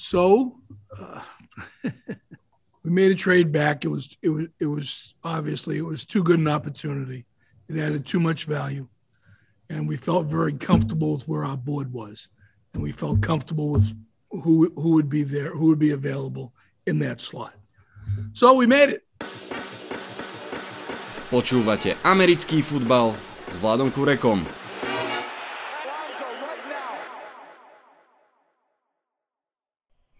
So uh, we made a trade back. It was it was it was obviously it was too good an opportunity. It added too much value, and we felt very comfortable with where our board was, and we felt comfortable with who who would be there, who would be available in that slot. So we made it. Počúvate americký futbal s Vladom Kurekom.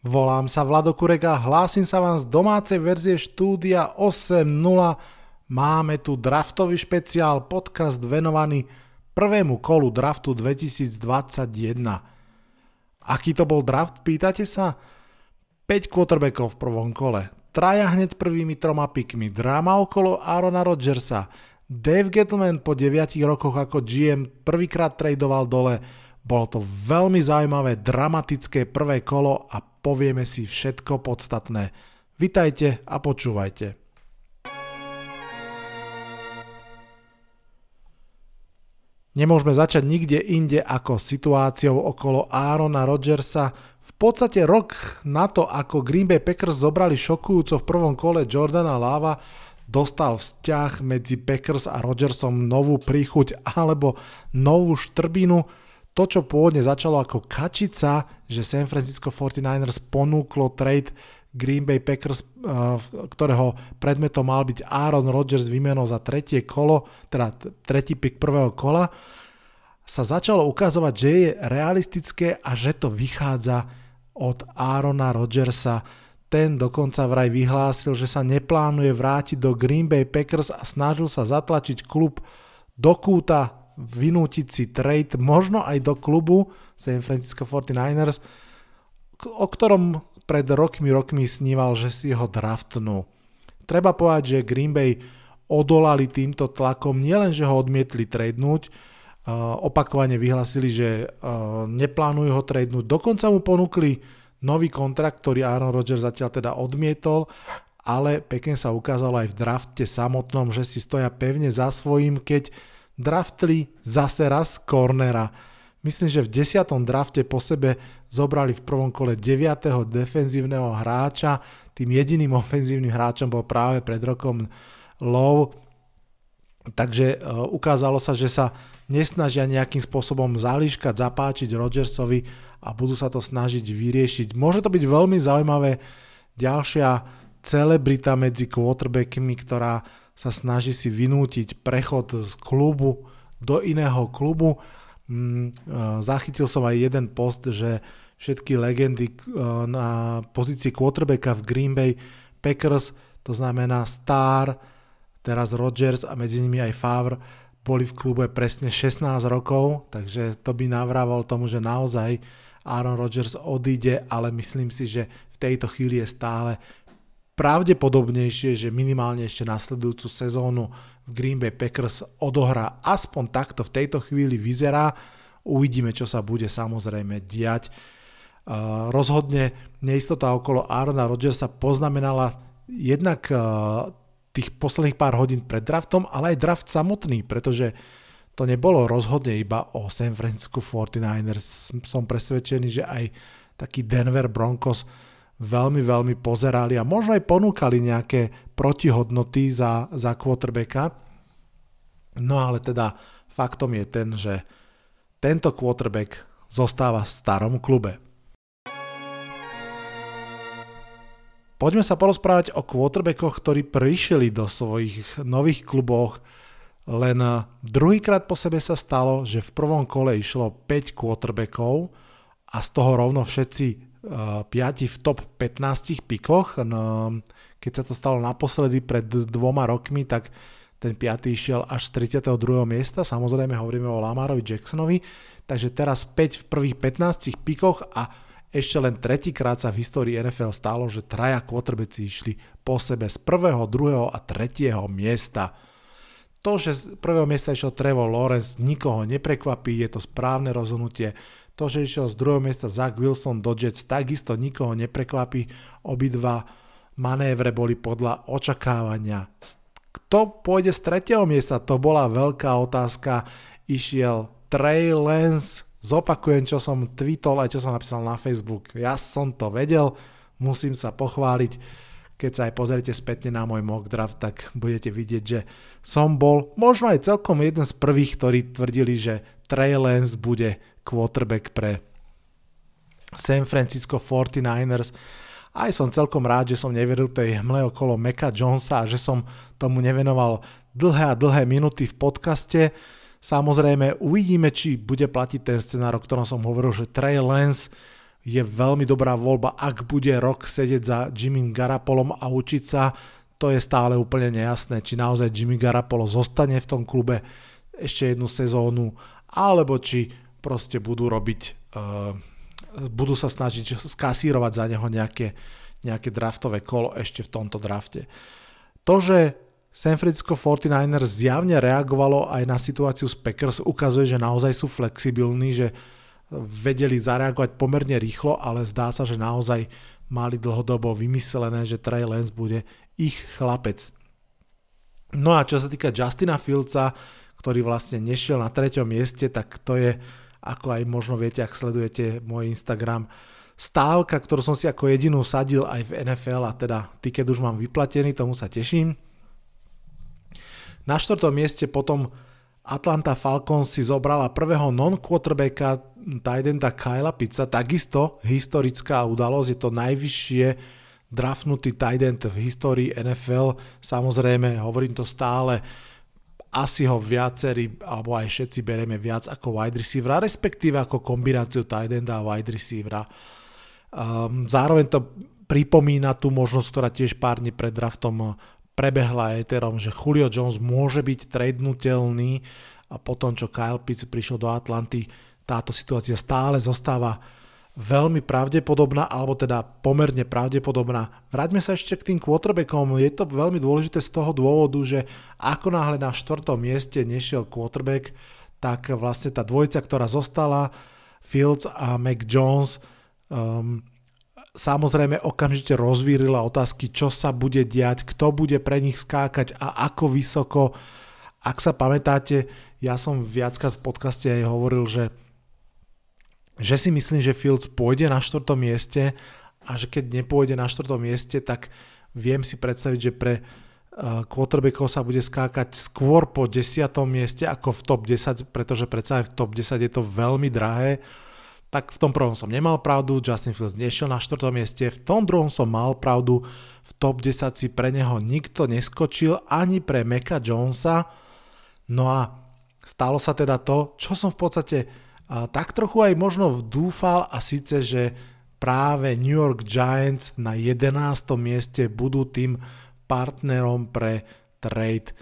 Volám sa Vlado Kurek a hlásim sa vám z domácej verzie štúdia 8.0. Máme tu draftový špeciál, podcast venovaný prvému kolu draftu 2021. Aký to bol draft, pýtate sa? 5 quarterbackov v prvom kole, traja hneď prvými troma pikmi, dráma okolo Aarona Rodgersa, Dave Gettleman po 9 rokoch ako GM prvýkrát tradoval dole, bolo to veľmi zaujímavé, dramatické prvé kolo a povieme si všetko podstatné. Vitajte a počúvajte. Nemôžeme začať nikde inde ako situáciou okolo Aarona Rodgersa. V podstate rok na to, ako Green Bay Packers zobrali šokujúco v prvom kole Jordana Lava, dostal vzťah medzi Packers a Rodgersom novú príchuť alebo novú štrbinu to, čo pôvodne začalo ako kačica, že San Francisco 49ers ponúklo trade Green Bay Packers, uh, ktorého predmetom mal byť Aaron Rodgers výmenou za tretie kolo, teda tretí pick prvého kola, sa začalo ukazovať, že je realistické a že to vychádza od Aarona Rodgersa. Ten dokonca vraj vyhlásil, že sa neplánuje vrátiť do Green Bay Packers a snažil sa zatlačiť klub do kúta vynútiť si trade možno aj do klubu San Francisco 49ers, o ktorom pred rokmi, rokmi sníval, že si ho draftnú. Treba povedať, že Green Bay odolali týmto tlakom, nielen, že ho odmietli tradenúť, opakovane vyhlasili, že neplánujú ho tradenúť, dokonca mu ponúkli nový kontrakt, ktorý Aaron Rodgers zatiaľ teda odmietol, ale pekne sa ukázalo aj v drafte samotnom, že si stoja pevne za svojím, keď draftli zase raz cornera. Myslím, že v desiatom drafte po sebe zobrali v prvom kole 9. defenzívneho hráča. Tým jediným ofenzívnym hráčom bol práve pred rokom Low. Takže uh, ukázalo sa, že sa nesnažia nejakým spôsobom zališkať, zapáčiť Rodgersovi a budú sa to snažiť vyriešiť. Môže to byť veľmi zaujímavé. Ďalšia celebrita medzi quarterbackmi, ktorá sa snaží si vynútiť prechod z klubu do iného klubu. Mm, e, zachytil som aj jeden post, že všetky legendy e, na pozícii quarterbacka v Green Bay Packers, to znamená Star, teraz Rodgers a medzi nimi aj Favre, boli v klube presne 16 rokov, takže to by navrával tomu, že naozaj Aaron Rodgers odíde, ale myslím si, že v tejto chvíli je stále pravdepodobnejšie, že minimálne ešte nasledujúcu sezónu v Green Bay Packers odohrá aspoň takto v tejto chvíli vyzerá. Uvidíme, čo sa bude samozrejme diať. Uh, rozhodne neistota okolo Aarona Rodgersa poznamenala jednak uh, tých posledných pár hodín pred draftom, ale aj draft samotný, pretože to nebolo rozhodne iba o San Francisco 49ers. Som presvedčený, že aj taký Denver Broncos veľmi, veľmi pozerali a možno aj ponúkali nejaké protihodnoty za, za quarterbacka. No ale teda faktom je ten, že tento quarterback zostáva v starom klube. Poďme sa porozprávať o quarterbackoch, ktorí prišli do svojich nových kluboch. Len druhýkrát po sebe sa stalo, že v prvom kole išlo 5 quarterbackov a z toho rovno všetci 5 v top 15 pikoch. No, keď sa to stalo naposledy pred dvoma rokmi, tak ten 5 išiel až z 32. miesta, samozrejme hovoríme o Lamarovi Jacksonovi, takže teraz 5 v prvých 15 pikoch a ešte len tretíkrát sa v histórii NFL stalo, že traja quarterbacki išli po sebe z prvého, druhého a tretieho miesta. To, že z prvého miesta išiel Trevor Lawrence, nikoho neprekvapí, je to správne rozhodnutie. To, že išiel z druhého miesta Zach Wilson do Jets, takisto nikoho neprekvapí. Obidva manévre boli podľa očakávania. Kto pôjde z tretieho miesta? To bola veľká otázka. Išiel Trey Lance zopakujem, čo som tweetol aj čo som napísal na Facebook. Ja som to vedel, musím sa pochváliť. Keď sa aj pozrite spätne na môj mock draft, tak budete vidieť, že som bol možno aj celkom jeden z prvých, ktorí tvrdili, že Trey Lance bude quarterback pre San Francisco 49ers. Aj som celkom rád, že som neveril tej hmle okolo Meka Jonesa a že som tomu nevenoval dlhé a dlhé minuty v podcaste. Samozrejme, uvidíme, či bude platiť ten scenár, o ktorom som hovoril, že Trey Lance je veľmi dobrá voľba, ak bude rok sedieť za Jimmy Garapolom a učiť sa, to je stále úplne nejasné, či naozaj Jimmy Garapolo zostane v tom klube ešte jednu sezónu, alebo či proste budú robiť, uh, budú sa snažiť skasírovať za neho nejaké, nejaké draftové kolo ešte v tomto drafte. To, že San Francisco 49ers zjavne reagovalo aj na situáciu z Packers, ukazuje, že naozaj sú flexibilní, že vedeli zareagovať pomerne rýchlo, ale zdá sa, že naozaj mali dlhodobo vymyslené, že Trey Lance bude ich chlapec. No a čo sa týka Justina Fieldsa, ktorý vlastne nešiel na treťom mieste, tak to je, ako aj možno viete, ak sledujete môj Instagram, stávka, ktorú som si ako jedinú sadil aj v NFL a teda tiket už mám vyplatený, tomu sa teším. Na štvrtom mieste potom Atlanta Falcons si zobrala prvého non-quarterbacka Tidenta Kyla Pizza, takisto historická udalosť, je to najvyššie draftnutý Tident v histórii NFL, samozrejme, hovorím to stále, asi ho viacerí, alebo aj všetci bereme viac ako wide receivera, respektíve ako kombináciu Tidenta a wide receivera. Um, zároveň to pripomína tú možnosť, ktorá tiež pár dní pred draftom prebehla éterom, že Julio Jones môže byť tradenutelný a potom, čo Kyle Pitts prišiel do Atlanty, táto situácia stále zostáva veľmi pravdepodobná, alebo teda pomerne pravdepodobná. Vráťme sa ešte k tým quarterbackom. Je to veľmi dôležité z toho dôvodu, že ako náhle na štvrtom mieste nešiel quarterback, tak vlastne tá dvojica, ktorá zostala, Fields a Mac Jones, um, samozrejme okamžite rozvírila otázky, čo sa bude diať, kto bude pre nich skákať a ako vysoko. Ak sa pamätáte, ja som viackrát v podcaste aj hovoril, že, že si myslím, že Fields pôjde na štvrtom mieste a že keď nepôjde na štvrtom mieste, tak viem si predstaviť, že pre uh, quarterbackov sa bude skákať skôr po 10. mieste ako v top 10, pretože predsa aj v top 10 je to veľmi drahé tak v tom prvom som nemal pravdu, Justin Fields nešiel na 4. mieste, v tom druhom som mal pravdu, v top 10 si pre neho nikto neskočil, ani pre Meka Jonesa. No a stalo sa teda to, čo som v podstate tak trochu aj možno vdúfal a síce, že práve New York Giants na 11. mieste budú tým partnerom pre trade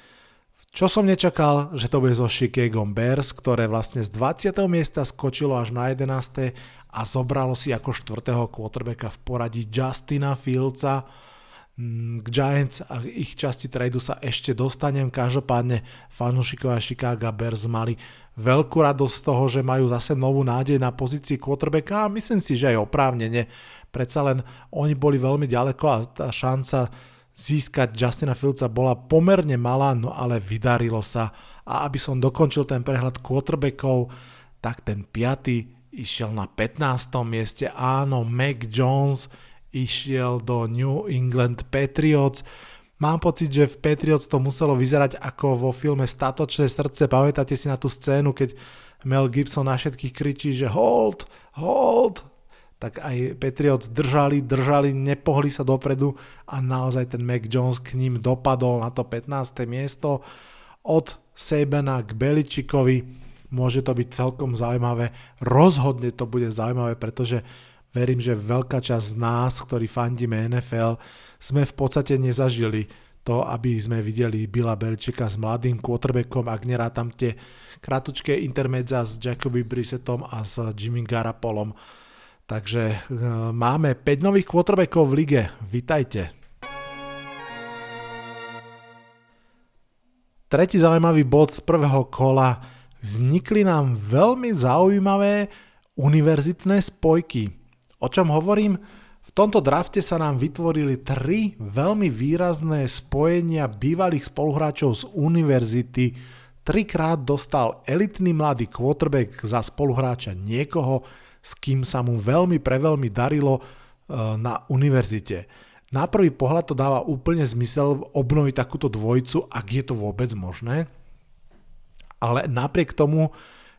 čo som nečakal, že to bude so Chicago Bears, ktoré vlastne z 20. miesta skočilo až na 11. a zobralo si ako štvrtého quarterbacka v poradí Justina Fieldsa. Mm, k Giants a ich časti tradu sa ešte dostanem, každopádne fanúšikovia Chicago Bears mali veľkú radosť z toho, že majú zase novú nádej na pozícii quarterbacka a myslím si, že aj oprávnene. Predsa len oni boli veľmi ďaleko a tá šanca získať Justina Fieldsa bola pomerne malá, no ale vydarilo sa. A aby som dokončil ten prehľad quarterbackov, tak ten piatý išiel na 15. mieste. Áno, Mac Jones išiel do New England Patriots. Mám pocit, že v Patriots to muselo vyzerať ako vo filme Statočné srdce. Pamätáte si na tú scénu, keď Mel Gibson na všetkých kričí, že hold, hold, tak aj Patriots držali, držali, nepohli sa dopredu a naozaj ten Mac Jones k ním dopadol na to 15. miesto. Od Sabana k Beličikovi môže to byť celkom zaujímavé. Rozhodne to bude zaujímavé, pretože verím, že veľká časť z nás, ktorí fandíme NFL, sme v podstate nezažili to, aby sme videli Billa Beličika s mladým quarterbackom, ak nerátam tie kratučké intermedza s Jacoby Brissettom a s Jimmy Garapolom Takže e, máme 5 nových quarterbackov v lige. Vitajte. Tretí zaujímavý bod z prvého kola. Vznikli nám veľmi zaujímavé univerzitné spojky. O čom hovorím? V tomto drafte sa nám vytvorili tri veľmi výrazné spojenia bývalých spoluhráčov z univerzity, trikrát dostal elitný mladý quarterback za spoluhráča niekoho, s kým sa mu veľmi preveľmi darilo na univerzite. Na prvý pohľad to dáva úplne zmysel obnoviť takúto dvojicu, ak je to vôbec možné. Ale napriek tomu,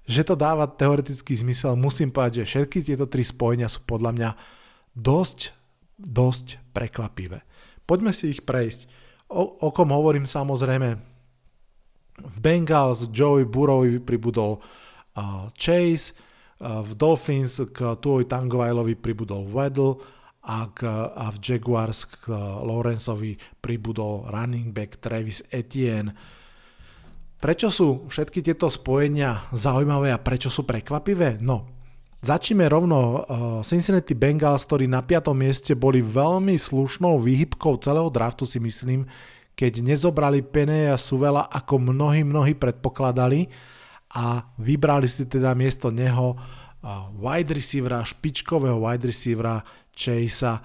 že to dáva teoretický zmysel, musím povedať, že všetky tieto tri spojenia sú podľa mňa dosť, dosť prekvapivé. Poďme si ich prejsť. O, o kom hovorím samozrejme. V Bengals Joey Burrow pribudol uh, Chase, uh, v Dolphins k Tuovi Tangovailovi pribudol Weddle a, k, a v Jaguars k Lawrenceovi pribudol running back Travis Etienne Prečo sú všetky tieto spojenia zaujímavé a prečo sú prekvapivé? No, začneme rovno uh, Cincinnati Bengals, ktorí na 5. mieste boli veľmi slušnou výhybkou celého draftu si myslím, keď nezobrali Peneja Suvela ako mnohí, mnohí predpokladali a vybrali si teda miesto neho uh, wide receivera, špičkového wide receivera Chasea.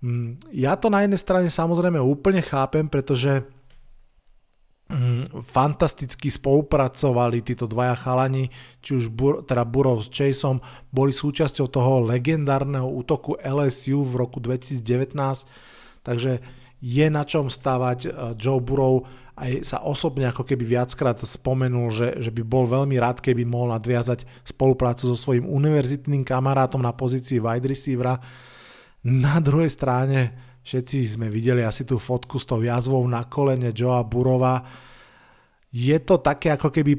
Mm, ja to na jednej strane samozrejme úplne chápem, pretože fantasticky spolupracovali títo dvaja chalani, či už Bur, teda Burov s Chaseom, boli súčasťou toho legendárneho útoku LSU v roku 2019, takže je na čom stavať. E, Joe Burrow aj sa osobne ako keby viackrát spomenul, že, že by bol veľmi rád, keby mohol nadviazať spoluprácu so svojím univerzitným kamarátom na pozícii wide receivera. Na druhej strane Všetci sme videli asi tú fotku s tou jazvou na kolene Joea Burova. Je to také ako keby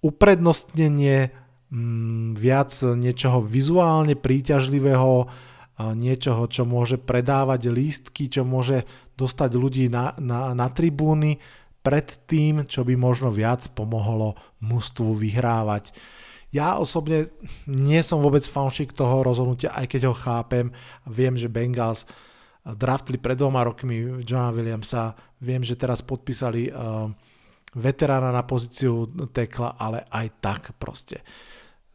uprednostnenie mm, viac niečoho vizuálne príťažlivého, niečoho, čo môže predávať lístky, čo môže dostať ľudí na, na, na tribúny pred tým, čo by možno viac pomohlo mužstvu vyhrávať. Ja osobne nie som vôbec fanšik toho rozhodnutia, aj keď ho chápem. Viem, že Bengals draftli pred dvoma rokmi Johna Williamsa, viem, že teraz podpísali uh, veterána na pozíciu tekla, ale aj tak proste.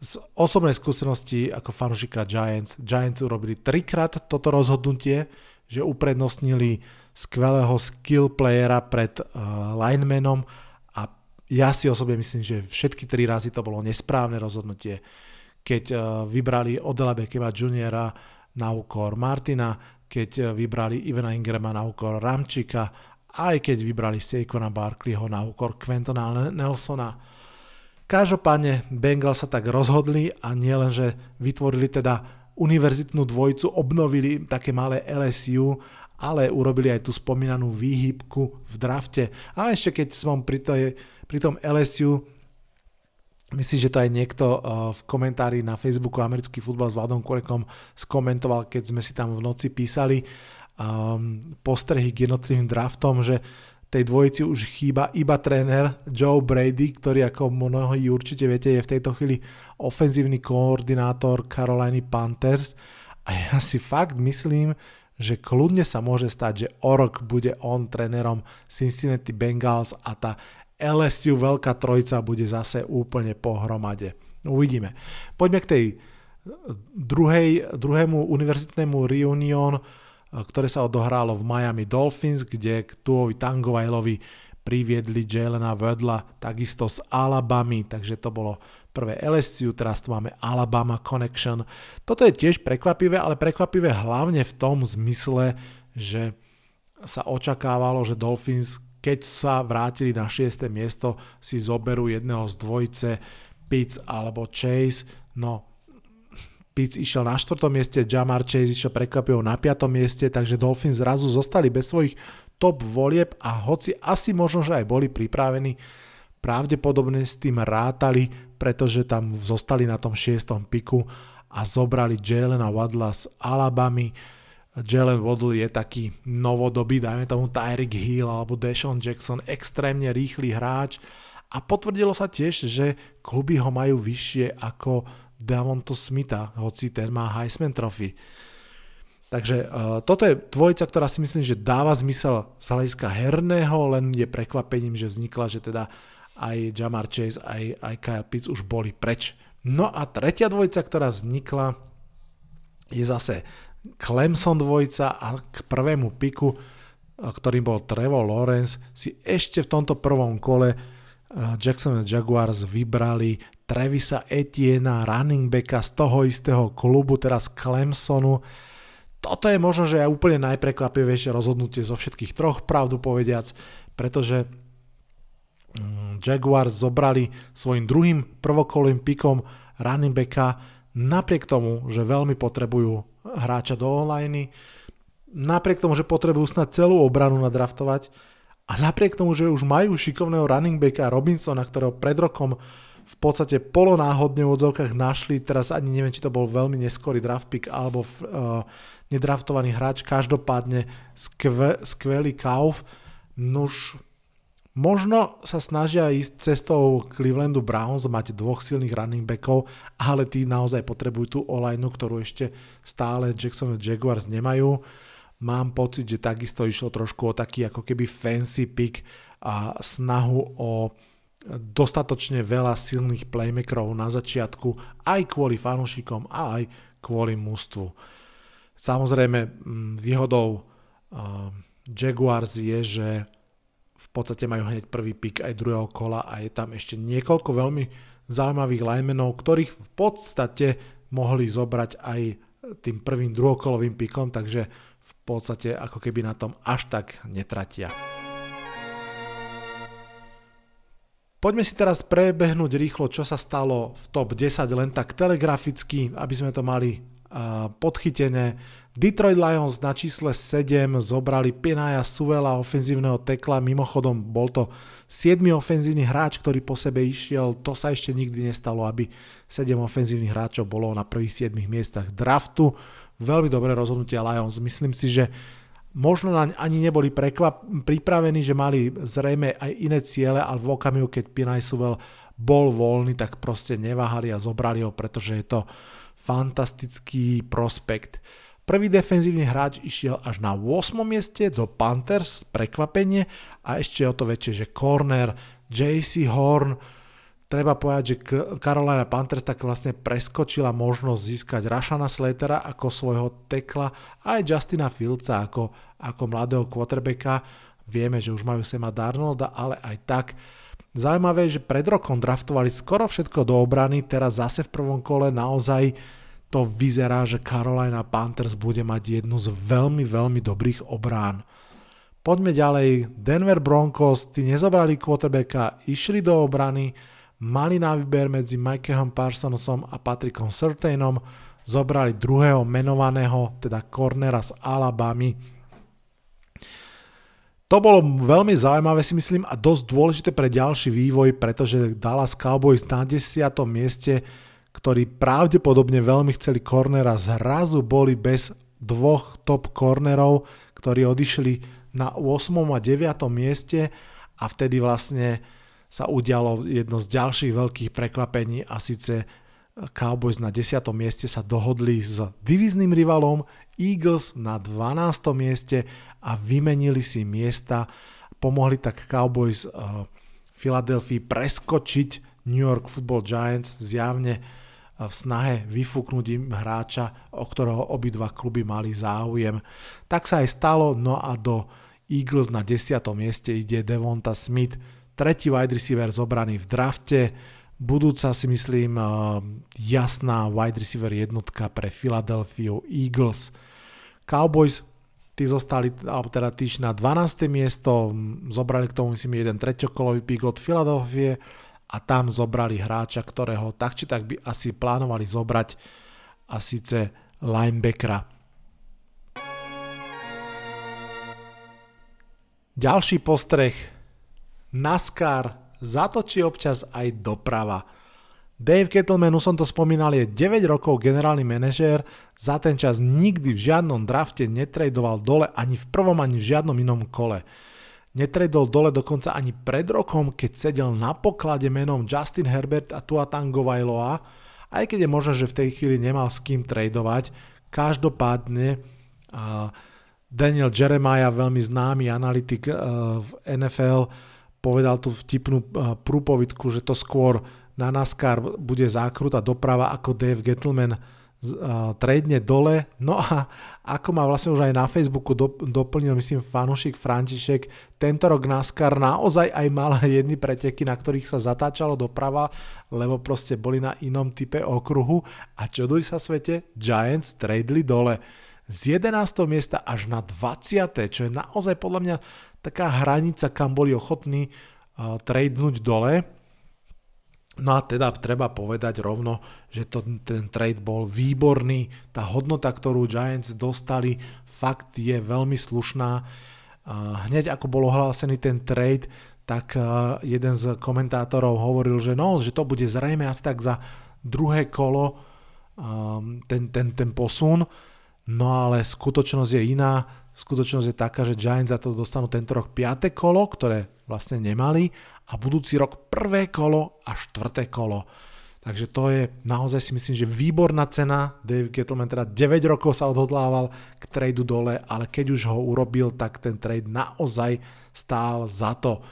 Z osobnej skúsenosti ako fanúšika Giants, Giants urobili trikrát toto rozhodnutie, že uprednostnili skvelého skill playera pred uh, linemanom a ja si osobne myslím, že všetky tri razy to bolo nesprávne rozhodnutie. Keď uh, vybrali Odela Beckema Juniora na úkor Martina, keď eh, vybrali Ivana Ingrama na úkor Ramčika, aj keď vybrali Saquona Barkleyho na úkor Quentona Nelsona. Každopádne Bengals sa tak rozhodli a nielenže vytvorili teda univerzitnú dvojicu, obnovili také malé LSU, ale urobili aj tú spomínanú výhybku v drafte. A ešte keď som pri, tej, pri tom LSU Myslím, že to aj niekto eh, v komentári na Facebooku Americký futbal s Vladom Kurekom skomentoval, keď sme si tam v noci písali um, postrehy k jednotlivým draftom, že tej dvojici už chýba iba tréner Joe Brady, ktorý ako mnohí určite viete je v tejto chvíli ofenzívny koordinátor Caroliny Panthers. A ja si fakt myslím, že kľudne sa môže stať, že o rok bude on trénerom Cincinnati Bengals a tá LSU veľká trojca bude zase úplne pohromade. Uvidíme. Poďme k tej eh, druhej, druhému univerzitnému reunion, eh, ktoré sa odohralo v Miami Dolphins, kde k Tuovi Tangovailovi priviedli Jelena Vedla takisto z Alabamy, takže to bolo prvé LSU, teraz tu máme Alabama Connection. Toto je tiež prekvapivé, ale prekvapivé hlavne v tom zmysle, že sa očakávalo, že Dolphins keď sa vrátili na 6. miesto, si zoberú jedného z dvojice Pitts alebo Chase. No, Pitts išiel na 4. mieste, Jamar Chase išiel prekvapivo na 5. mieste, takže Dolphins zrazu zostali bez svojich top volieb a hoci asi možno, že aj boli pripravení, pravdepodobne s tým rátali, pretože tam zostali na tom 6. piku a zobrali Jalena Wadla z Alabamy, Jalen Waddle je taký novodobý, dajme tomu Tyreek Hill alebo Deshaun Jackson, extrémne rýchly hráč a potvrdilo sa tiež, že kluby ho majú vyššie ako Davonto Smitha, hoci ten má Heisman Trophy. Takže uh, toto je dvojica, ktorá si myslím, že dáva zmysel z hľadiska herného, len je prekvapením, že vznikla, že teda aj Jamar Chase, aj, aj Kyle Pitts už boli preč. No a tretia dvojica, ktorá vznikla, je zase Clemson dvojica a k prvému piku, ktorým bol Trevor Lawrence, si ešte v tomto prvom kole Jackson Jaguars vybrali Travisa Etiena, running backa z toho istého klubu, teraz Clemsonu. Toto je možno, že je úplne najprekvapivejšie rozhodnutie zo všetkých troch, pravdu povediac, pretože mm, Jaguars zobrali svojim druhým prvokolovým pikom running backa napriek tomu, že veľmi potrebujú hráča do online, napriek tomu, že potrebujú snad celú obranu nadraftovať, a napriek tomu, že už majú šikovného running backa Robinsona, ktorého pred rokom v podstate polonáhodne v odzovkách našli, teraz ani neviem, či to bol veľmi neskorý draft pick alebo uh, nedraftovaný hráč, každopádne skve, skvelý kauf. Nuž, možno sa snažia ísť cestou Clevelandu Browns, mať dvoch silných running backov, ale tí naozaj potrebujú tú online, ktorú ešte stále Jackson Jaguars nemajú mám pocit, že takisto išlo trošku o taký ako keby fancy pick a snahu o dostatočne veľa silných playmakerov na začiatku aj kvôli fanúšikom a aj kvôli mústvu. Samozrejme výhodou Jaguars je, že v podstate majú hneď prvý pick aj druhého kola a je tam ešte niekoľko veľmi zaujímavých linemenov, ktorých v podstate mohli zobrať aj tým prvým druhokolovým pikom, takže v podstate ako keby na tom až tak netratia. Poďme si teraz prebehnúť rýchlo, čo sa stalo v top 10, len tak telegraficky, aby sme to mali uh, podchytené. Detroit Lions na čísle 7 zobrali Pinaja Suvela, ofenzívneho tekla, mimochodom bol to 7. ofenzívny hráč, ktorý po sebe išiel, to sa ešte nikdy nestalo, aby 7 ofenzívnych hráčov bolo na prvých 7 miestach draftu veľmi dobré rozhodnutia Lions. Myslím si, že možno naň ani neboli prekvap- pripravení, že mali zrejme aj iné ciele, ale v okamihu, keď Pinay Suvel bol voľný, tak proste neváhali a zobrali ho, pretože je to fantastický prospekt. Prvý defenzívny hráč išiel až na 8. mieste do Panthers, prekvapenie a ešte o to väčšie, že corner JC Horn treba povedať, že Carolina Panthers tak vlastne preskočila možnosť získať Rašana Slatera ako svojho tekla a aj Justina Fieldsa ako, ako mladého quarterbacka. Vieme, že už majú Sema Darnolda, ale aj tak Zaujímavé je, že pred rokom draftovali skoro všetko do obrany, teraz zase v prvom kole naozaj to vyzerá, že Carolina Panthers bude mať jednu z veľmi, veľmi dobrých obrán. Poďme ďalej. Denver Broncos, tí nezobrali quarterbacka, išli do obrany, mali na výber medzi Michaelom Parsonosom a Patrickom Surtainom, zobrali druhého menovaného, teda cornera z Alabamy. To bolo veľmi zaujímavé si myslím a dosť dôležité pre ďalší vývoj, pretože Dallas Cowboys na 10. mieste, ktorí pravdepodobne veľmi chceli cornera, zrazu boli bez dvoch top cornerov, ktorí odišli na 8. a 9. mieste a vtedy vlastne sa udialo jedno z ďalších veľkých prekvapení a síce Cowboys na 10. mieste sa dohodli s divizným rivalom Eagles na 12. mieste a vymenili si miesta. Pomohli tak Cowboys Philadelphia preskočiť New York Football Giants zjavne v snahe vyfúknuť im hráča, o ktorého obidva kluby mali záujem. Tak sa aj stalo, no a do Eagles na 10. mieste ide Devonta Smith, tretí wide receiver zobraný v drafte, budúca si myslím eh, jasná wide receiver jednotka pre Philadelphia Eagles. Cowboys tí zostali, alebo teda týž na 12. miesto, zobrali k tomu myslím jeden treťokolový pík od Philadelphia a tam zobrali hráča, ktorého tak či tak by asi plánovali zobrať a síce linebackera. Ďalší postreh NASCAR zatočí občas aj doprava. Dave Kettleman, už som to spomínal, je 9 rokov generálny manažér, za ten čas nikdy v žiadnom drafte netradoval dole ani v prvom, ani v žiadnom inom kole. Netradol dole dokonca ani pred rokom, keď sedel na poklade menom Justin Herbert a Tua Tagovailoa, aj keď je možné, že v tej chvíli nemal s kým tradovať. Každopádne Daniel Jeremiah, veľmi známy analytik uh, v NFL, povedal tú vtipnú eh, prúpovidku, že to skôr na NASCAR bude zákrutá doprava ako Dave Gettleman tradne dole. No a ako ma vlastne už aj na Facebooku doplnil, myslím, fanušik František, tento rok NASCAR naozaj aj mal jedny preteky, na ktorých sa zatáčalo doprava, lebo proste boli na inom type okruhu a čo duj sa svete, Giants tradeli dole z 11. miesta až na 20. čo je naozaj podľa mňa taká hranica, kam boli ochotní uh, tradenúť dole No a teda treba povedať rovno, že to, ten trade bol výborný. Tá hodnota, ktorú Giants dostali, fakt je veľmi slušná. Hneď ako bol ohlásený ten trade, tak jeden z komentátorov hovoril, že no, že to bude zrejme asi tak za druhé kolo ten, ten, ten posun. No ale skutočnosť je iná. Skutočnosť je taká, že Giants za to dostanú tento rok 5. kolo, ktoré vlastne nemali a budúci rok prvé kolo a štvrté kolo. Takže to je naozaj si myslím, že výborná cena. Dave Gettleman teda 9 rokov sa odhodlával k tradu dole, ale keď už ho urobil, tak ten trade naozaj stál za to.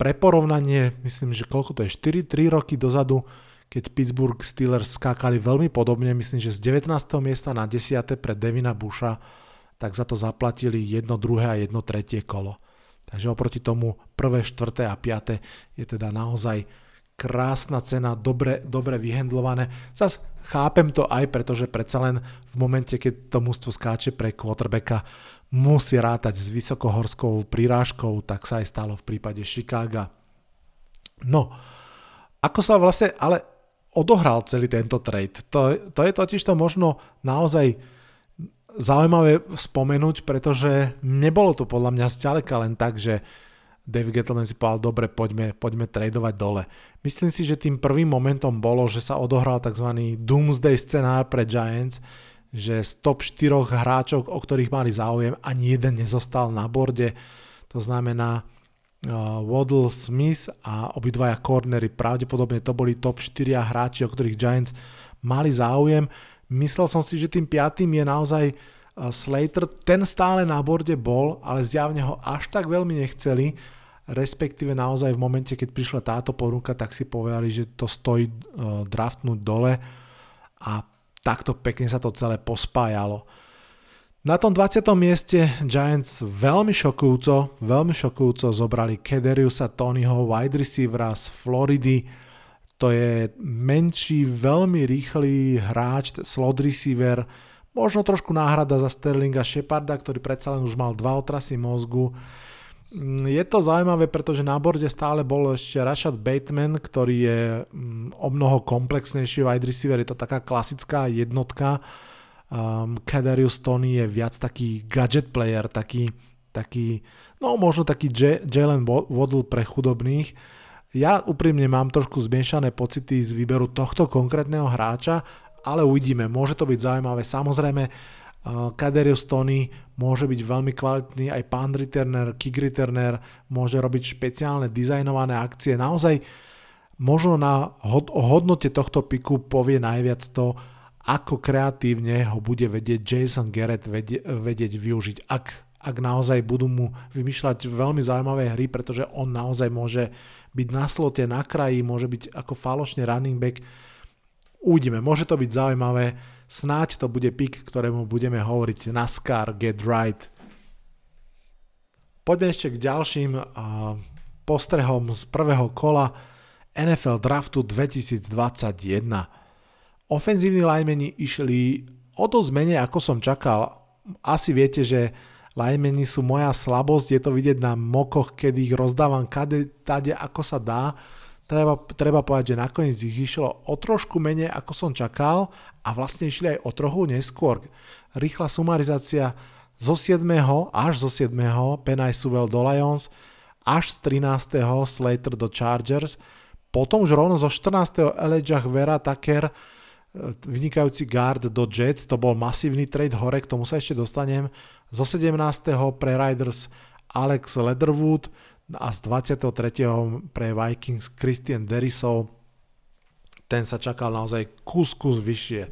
Pre porovnanie, myslím, že koľko to je, 4-3 roky dozadu, keď Pittsburgh Steelers skákali veľmi podobne, myslím, že z 19. miesta na 10. pre Devina Busha, tak za to zaplatili jedno druhé a jedno tretie kolo. Takže oproti tomu prvé, štvrté a piaté je teda naozaj krásna cena, dobre, dobre vyhendlované. Zas chápem to aj, pretože predsa len v momente, keď to mústvo skáče pre quarterbacka, musí rátať s vysokohorskou prirážkou, tak sa aj stalo v prípade Chicaga. No, ako sa vlastne ale odohral celý tento trade? To, to je totiž to možno naozaj zaujímavé spomenúť, pretože nebolo to podľa mňa zďaleka len tak, že David Gettleman si povedal, dobre, poďme, poďme tradovať dole. Myslím si, že tým prvým momentom bolo, že sa odohral tzv. doomsday scenár pre Giants, že z top 4 hráčov, o ktorých mali záujem, ani jeden nezostal na borde. To znamená uh, Waddle, Smith a obidvaja cornery. Pravdepodobne to boli top 4 hráči, o ktorých Giants mali záujem. Myslel som si, že tým piatým je naozaj uh, Slater. Ten stále na borde bol, ale zjavne ho až tak veľmi nechceli, respektíve naozaj v momente, keď prišla táto ponuka, tak si povedali, že to stojí uh, draftnúť dole a takto pekne sa to celé pospájalo. Na tom 20. mieste Giants veľmi šokujúco, veľmi šokujúco zobrali Kederiusa Tonyho, wide receivera z Floridy, to je menší, veľmi rýchly hráč, slot receiver, možno trošku náhrada za Sterlinga Sheparda, ktorý predsa len už mal dva otrasy mozgu. Mm, je to zaujímavé, pretože na borde stále bol ešte Rashad Bateman, ktorý je mm, o mnoho komplexnejší wide receiver, je to taká klasická jednotka. Um, Kadarius Tony je viac taký gadget player, taký, taký no možno taký Jalen Waddle pre chudobných ja úprimne mám trošku zmiešané pocity z výberu tohto konkrétneho hráča, ale uvidíme, môže to byť zaujímavé. Samozrejme, uh, Kaderius Tony môže byť veľmi kvalitný, aj pán returner, kick returner, môže robiť špeciálne dizajnované akcie. Naozaj možno na hodnote tohto piku povie najviac to, ako kreatívne ho bude vedieť Jason Garrett vedieť, využiť, ak, ak naozaj budú mu vymýšľať veľmi zaujímavé hry, pretože on naozaj môže byť na slote, na kraji, môže byť ako falošne running back. Uvidíme, môže to byť zaujímavé. Snáď to bude pick, ktorému budeme hovoriť NASCAR Get Right. Poďme ešte k ďalším postrehom z prvého kola NFL Draftu 2021. Ofenzívni linemeni išli o dosť menej, ako som čakal. Asi viete, že Linemeni sú moja slabosť, je to vidieť na mokoch, kedy ich rozdávam kade, tade, ako sa dá. Treba, treba povedať, že nakoniec ich išlo o trošku menej, ako som čakal a vlastne išli aj o trochu neskôr. Rýchla sumarizácia zo 7. až zo 7. Penay Sewell do Lions, až z 13. Slater do Chargers, potom už rovno zo 14. Elijah Vera Tucker, vynikajúci guard do Jets, to bol masívny trade hore, k tomu sa ešte dostanem. Zo 17. pre Riders Alex Leatherwood a z 23. pre Vikings Christian Derisov. Ten sa čakal naozaj kus, kus vyššie.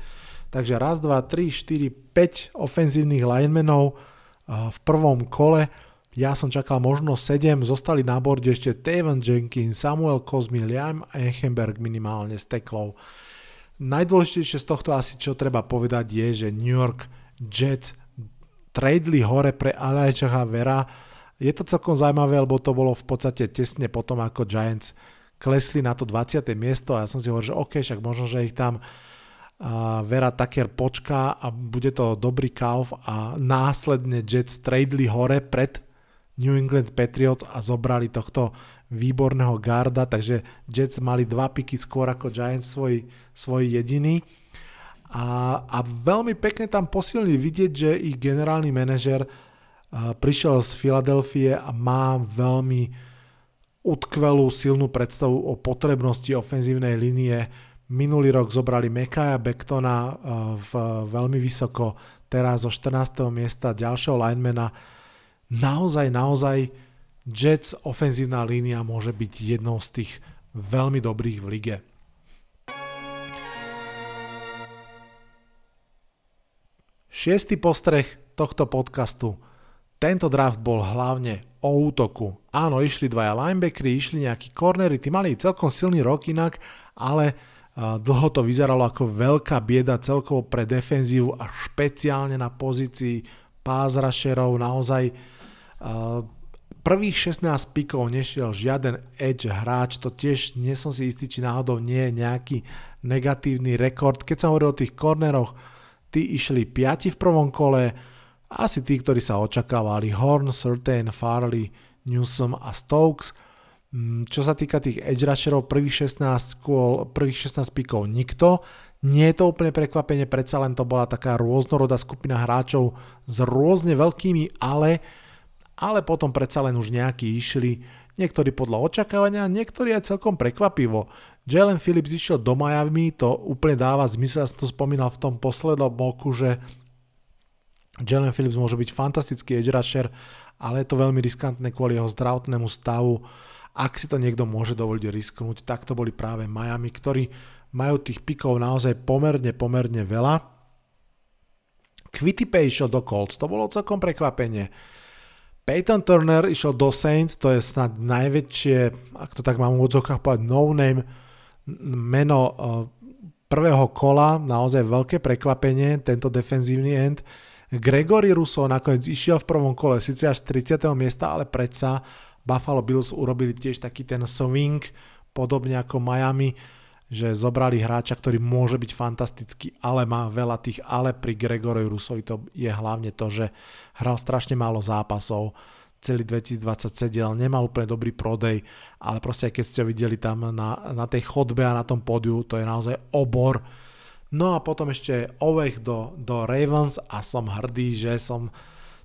Takže raz, dva, tri, štyri, 5 ofenzívnych linemenov v prvom kole. Ja som čakal možno 7, zostali na borde ešte Taven Jenkins, Samuel Cosmi, Liam Eichenberg minimálne z teklov. Najdôležitejšie z tohto asi, čo treba povedať, je, že New York Jets tradeli hore pre Alajčaha Vera. Je to celkom zaujímavé, lebo to bolo v podstate tesne potom, ako Giants klesli na to 20. miesto a ja som si hovoril, že OK, však možno, že ich tam a Vera Tucker počká a bude to dobrý kauf a následne Jets tradeli hore pred New England Patriots a zobrali tohto výborného garda, takže Jets mali dva piky skôr ako Giants svoj, svoj jediný. A, a veľmi pekne tam posilnili vidieť, že ich generálny manažer prišiel z Filadelfie a má veľmi utkvelú silnú predstavu o potrebnosti ofenzívnej línie. Minulý rok zobrali Mekaja Bektona v veľmi vysoko, teraz zo 14. miesta ďalšieho linemana naozaj, naozaj Jets ofenzívna línia môže byť jednou z tých veľmi dobrých v lige. Šiestý postreh tohto podcastu. Tento draft bol hlavne o útoku. Áno, išli dvaja linebackery, išli nejakí cornery, tí mali celkom silný rok inak, ale dlho to vyzeralo ako veľká bieda celkovo pre defenzívu a špeciálne na pozícii pass rusherov. Naozaj prvých 16 pikov nešiel žiaden edge hráč, to tiež nie som si istý, či náhodou nie je nejaký negatívny rekord. Keď sa hovorí o tých korneroch, tí išli 5 v prvom kole, asi tí, ktorí sa očakávali, Horn, Certain, Farley, Newsom a Stokes. Mm, čo sa týka tých edge rusherov, prvých 16 kôl, prvých 16 pikov nikto. Nie je to úplne prekvapenie, predsa len to bola taká rôznorodá skupina hráčov s rôzne veľkými, ale ale potom predsa len už nejakí išli, niektorí podľa očakávania, niektorí aj celkom prekvapivo. Jalen Phillips išiel do Miami, to úplne dáva zmysel, ja som to spomínal v tom poslednom boku, že Jalen Phillips môže byť fantastický edge rusher, ale je to veľmi riskantné kvôli jeho zdravotnému stavu. Ak si to niekto môže dovoliť risknúť, tak to boli práve Miami, ktorí majú tých pikov naozaj pomerne, pomerne veľa. Quitty išiel do Colts, to bolo celkom prekvapenie Peyton Turner išiel do Saints, to je snad najväčšie, ak to tak mám v odzokách povedať, no-name meno eh, prvého kola, naozaj veľké prekvapenie, tento defenzívny end. Gregory Russo nakoniec išiel v prvom kole, síce až z 30. miesta, ale predsa Buffalo Bills urobili tiež taký ten swing, podobne ako Miami, že zobrali hráča, ktorý môže byť fantastický, ale má veľa tých ale pri Gregory Rusovi to je hlavne to, že hral strašne málo zápasov, celý 2020 sedel, nemal úplne dobrý prodej, ale proste aj keď ste ho videli tam na, na tej chodbe a na tom pódiu, to je naozaj obor. No a potom ešte Ovech do, do Ravens a som hrdý, že som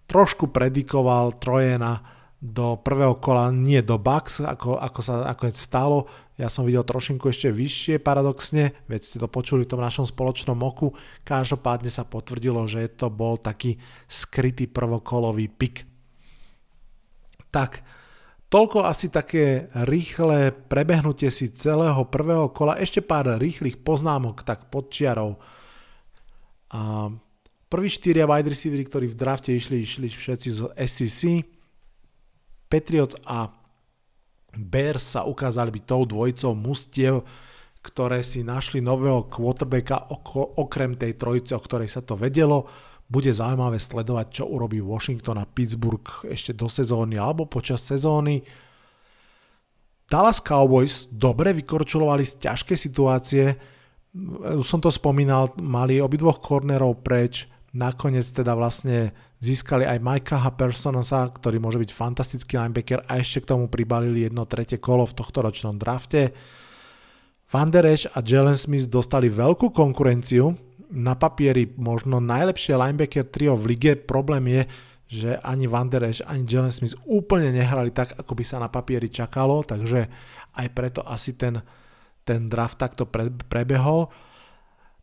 trošku predikoval Trojena do prvého kola, nie do Bucks, ako, ako sa ako stalo, ja som videl trošinku ešte vyššie paradoxne, veď ste to počuli v tom našom spoločnom oku. Každopádne sa potvrdilo, že to bol taký skrytý prvokolový pik. Tak, toľko asi také rýchle prebehnutie si celého prvého kola. Ešte pár rýchlych poznámok tak pod čiarou. A prví štyria wide receivery, ktorí v drafte išli, išli všetci z SEC. Patriots a Bears sa ukázali byť tou dvojicou mustiev, ktoré si našli nového quarterbacka okrem tej trojice, o ktorej sa to vedelo. Bude zaujímavé sledovať, čo urobí Washington a Pittsburgh ešte do sezóny alebo počas sezóny. Dallas Cowboys dobre vykorčulovali z ťažké situácie. Už som to spomínal, mali obidvoch kornerov preč, nakoniec teda vlastne Získali aj Mikea Personasa, ktorý môže byť fantastický linebacker a ešte k tomu pribalili jedno tretie kolo v tohto ročnom drafte. Van Der Esch a Jalen Smith dostali veľkú konkurenciu. Na papieri možno najlepšie linebacker trio v lige. Problém je, že ani Van Der Esch, ani Jalen Smith úplne nehrali tak, ako by sa na papieri čakalo, takže aj preto asi ten, ten draft takto pre, prebehol.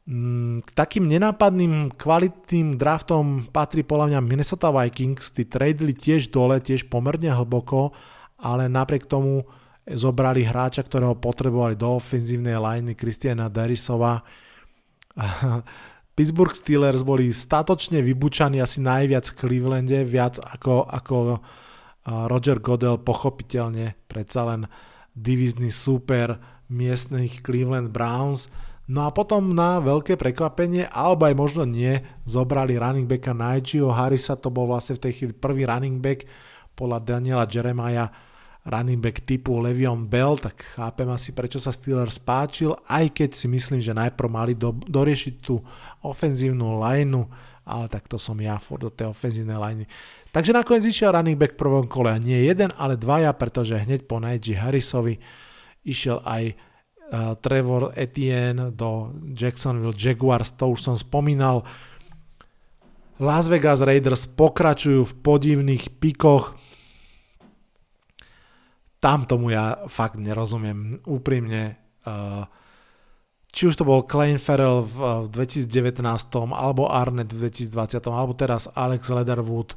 Mm, k takým nenápadným kvalitným draftom patrí podľa mňa Minnesota Vikings, tí tradeli tiež dole, tiež pomerne hlboko, ale napriek tomu zobrali hráča, ktorého potrebovali do ofenzívnej liney Kristiana Darisova. Pittsburgh Steelers boli statočne vybučaní asi najviac v Clevelande, viac ako, ako Roger Godel, pochopiteľne, predsa len divizný super miestnych Cleveland Browns No a potom na veľké prekvapenie, alebo aj možno nie, zobrali running backa Nigeho Harrisa, to bol vlastne v tej chvíli prvý running back podľa Daniela Jeremiah running back typu Levion Bell, tak chápem asi prečo sa Steelers páčil, aj keď si myslím, že najprv mali do, doriešiť tú ofenzívnu lineu, ale tak to som ja for do tej ofenzívnej liney. Takže nakoniec išiel running back v prvom kole a nie jeden, ale dvaja, pretože hneď po Najee Harrisovi išiel aj Trevor Etienne do Jacksonville Jaguars, to už som spomínal. Las Vegas Raiders pokračujú v podivných pikoch. Tam tomu ja fakt nerozumiem. Úprimne, uh, či už to bol Klein Farrell v, v 2019, alebo Arnett v 2020, alebo teraz Alex Leatherwood,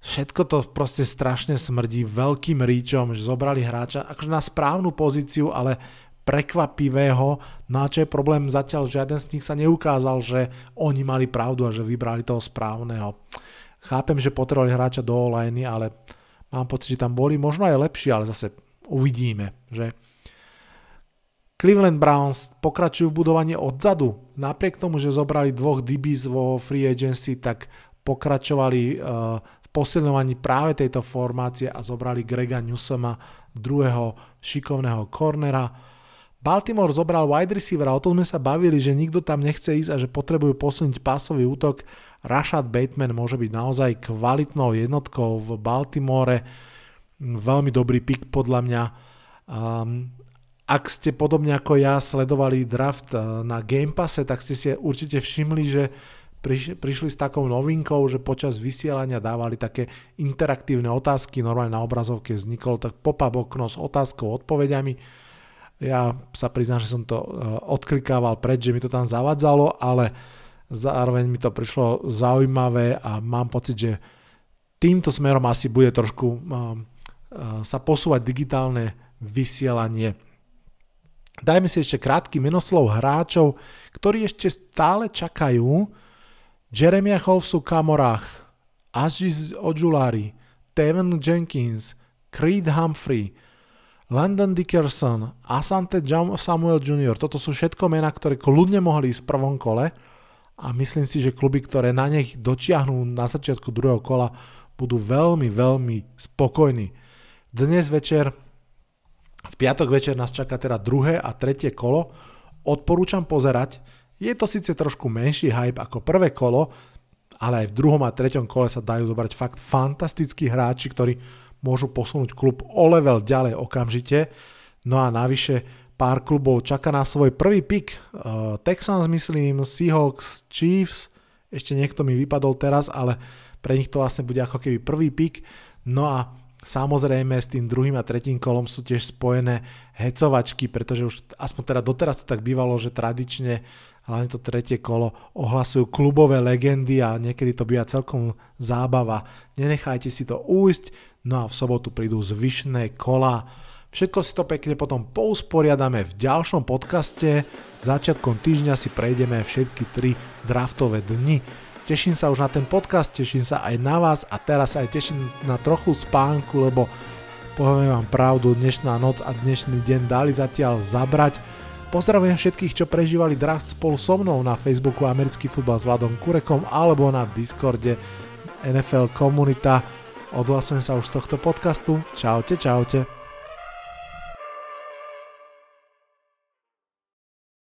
všetko to proste strašne smrdí veľkým ríčom, že zobrali hráča akože na správnu pozíciu, ale prekvapivého, no a čo je problém, zatiaľ žiaden z nich sa neukázal, že oni mali pravdu a že vybrali toho správneho. Chápem, že potrebovali hráča do online, ale mám pocit, že tam boli možno aj lepší, ale zase uvidíme, že Cleveland Browns pokračujú v budovaní odzadu. Napriek tomu, že zobrali dvoch DBs vo free agency, tak pokračovali uh, v posilňovaní práve tejto formácie a zobrali Grega Newsoma, druhého šikovného kornera. Baltimore zobral wide receiver a o tom sme sa bavili, že nikto tam nechce ísť a že potrebujú posilniť pásový útok. Rashad Bateman môže byť naozaj kvalitnou jednotkou v Baltimore. Veľmi dobrý pick podľa mňa. Um, ak ste podobne ako ja sledovali draft uh, na Game Passe, tak ste si určite všimli, že prišli s takou novinkou, že počas vysielania dávali také interaktívne otázky, normálne na obrazovke vznikol tak pop-up okno s otázkou, odpovediami ja sa priznám, že som to e, odklikával preč, že mi to tam zavadzalo, ale zároveň mi to prišlo zaujímavé a mám pocit, že týmto smerom asi bude trošku e, e, sa posúvať digitálne vysielanie. Dajme si ešte krátky menoslov hráčov, ktorí ešte stále čakajú. Jeremiah Chovsu Kamorach, Aziz Ojulari, Tevin Jenkins, Creed Humphrey, Landon Dickerson, Asante Samuel Jr. Toto sú všetko mená, ktoré kľudne mohli ísť v prvom kole a myslím si, že kluby, ktoré na nich dočiahnú na začiatku druhého kola, budú veľmi, veľmi spokojní. Dnes večer, v piatok večer nás čaká teda druhé a tretie kolo. Odporúčam pozerať. Je to síce trošku menší hype ako prvé kolo, ale aj v druhom a treťom kole sa dajú zobrať fakt fantastickí hráči, ktorí môžu posunúť klub o level ďalej okamžite. No a navyše pár klubov čaká na svoj prvý pick. Uh, Texans myslím, Seahawks, Chiefs, ešte niekto mi vypadol teraz, ale pre nich to vlastne bude ako keby prvý pick. No a samozrejme s tým druhým a tretím kolom sú tiež spojené hecovačky, pretože už aspoň teda doteraz to tak bývalo, že tradične hlavne to tretie kolo ohlasujú klubové legendy a niekedy to býva celkom zábava. Nenechajte si to újsť, No a v sobotu prídu zvyšné kola. Všetko si to pekne potom pousporiadame v ďalšom podcaste. Začiatkom týždňa si prejdeme všetky tri draftové dni. Teším sa už na ten podcast, teším sa aj na vás a teraz aj teším na trochu spánku, lebo poviem vám pravdu, dnešná noc a dnešný deň dali zatiaľ zabrať. Pozdravujem všetkých, čo prežívali draft spolu so mnou na Facebooku Americký futbal s Vladom Kurekom alebo na Discorde NFL komunita. Odhlasujem sa už z tohto podcastu. Čaute, čaute.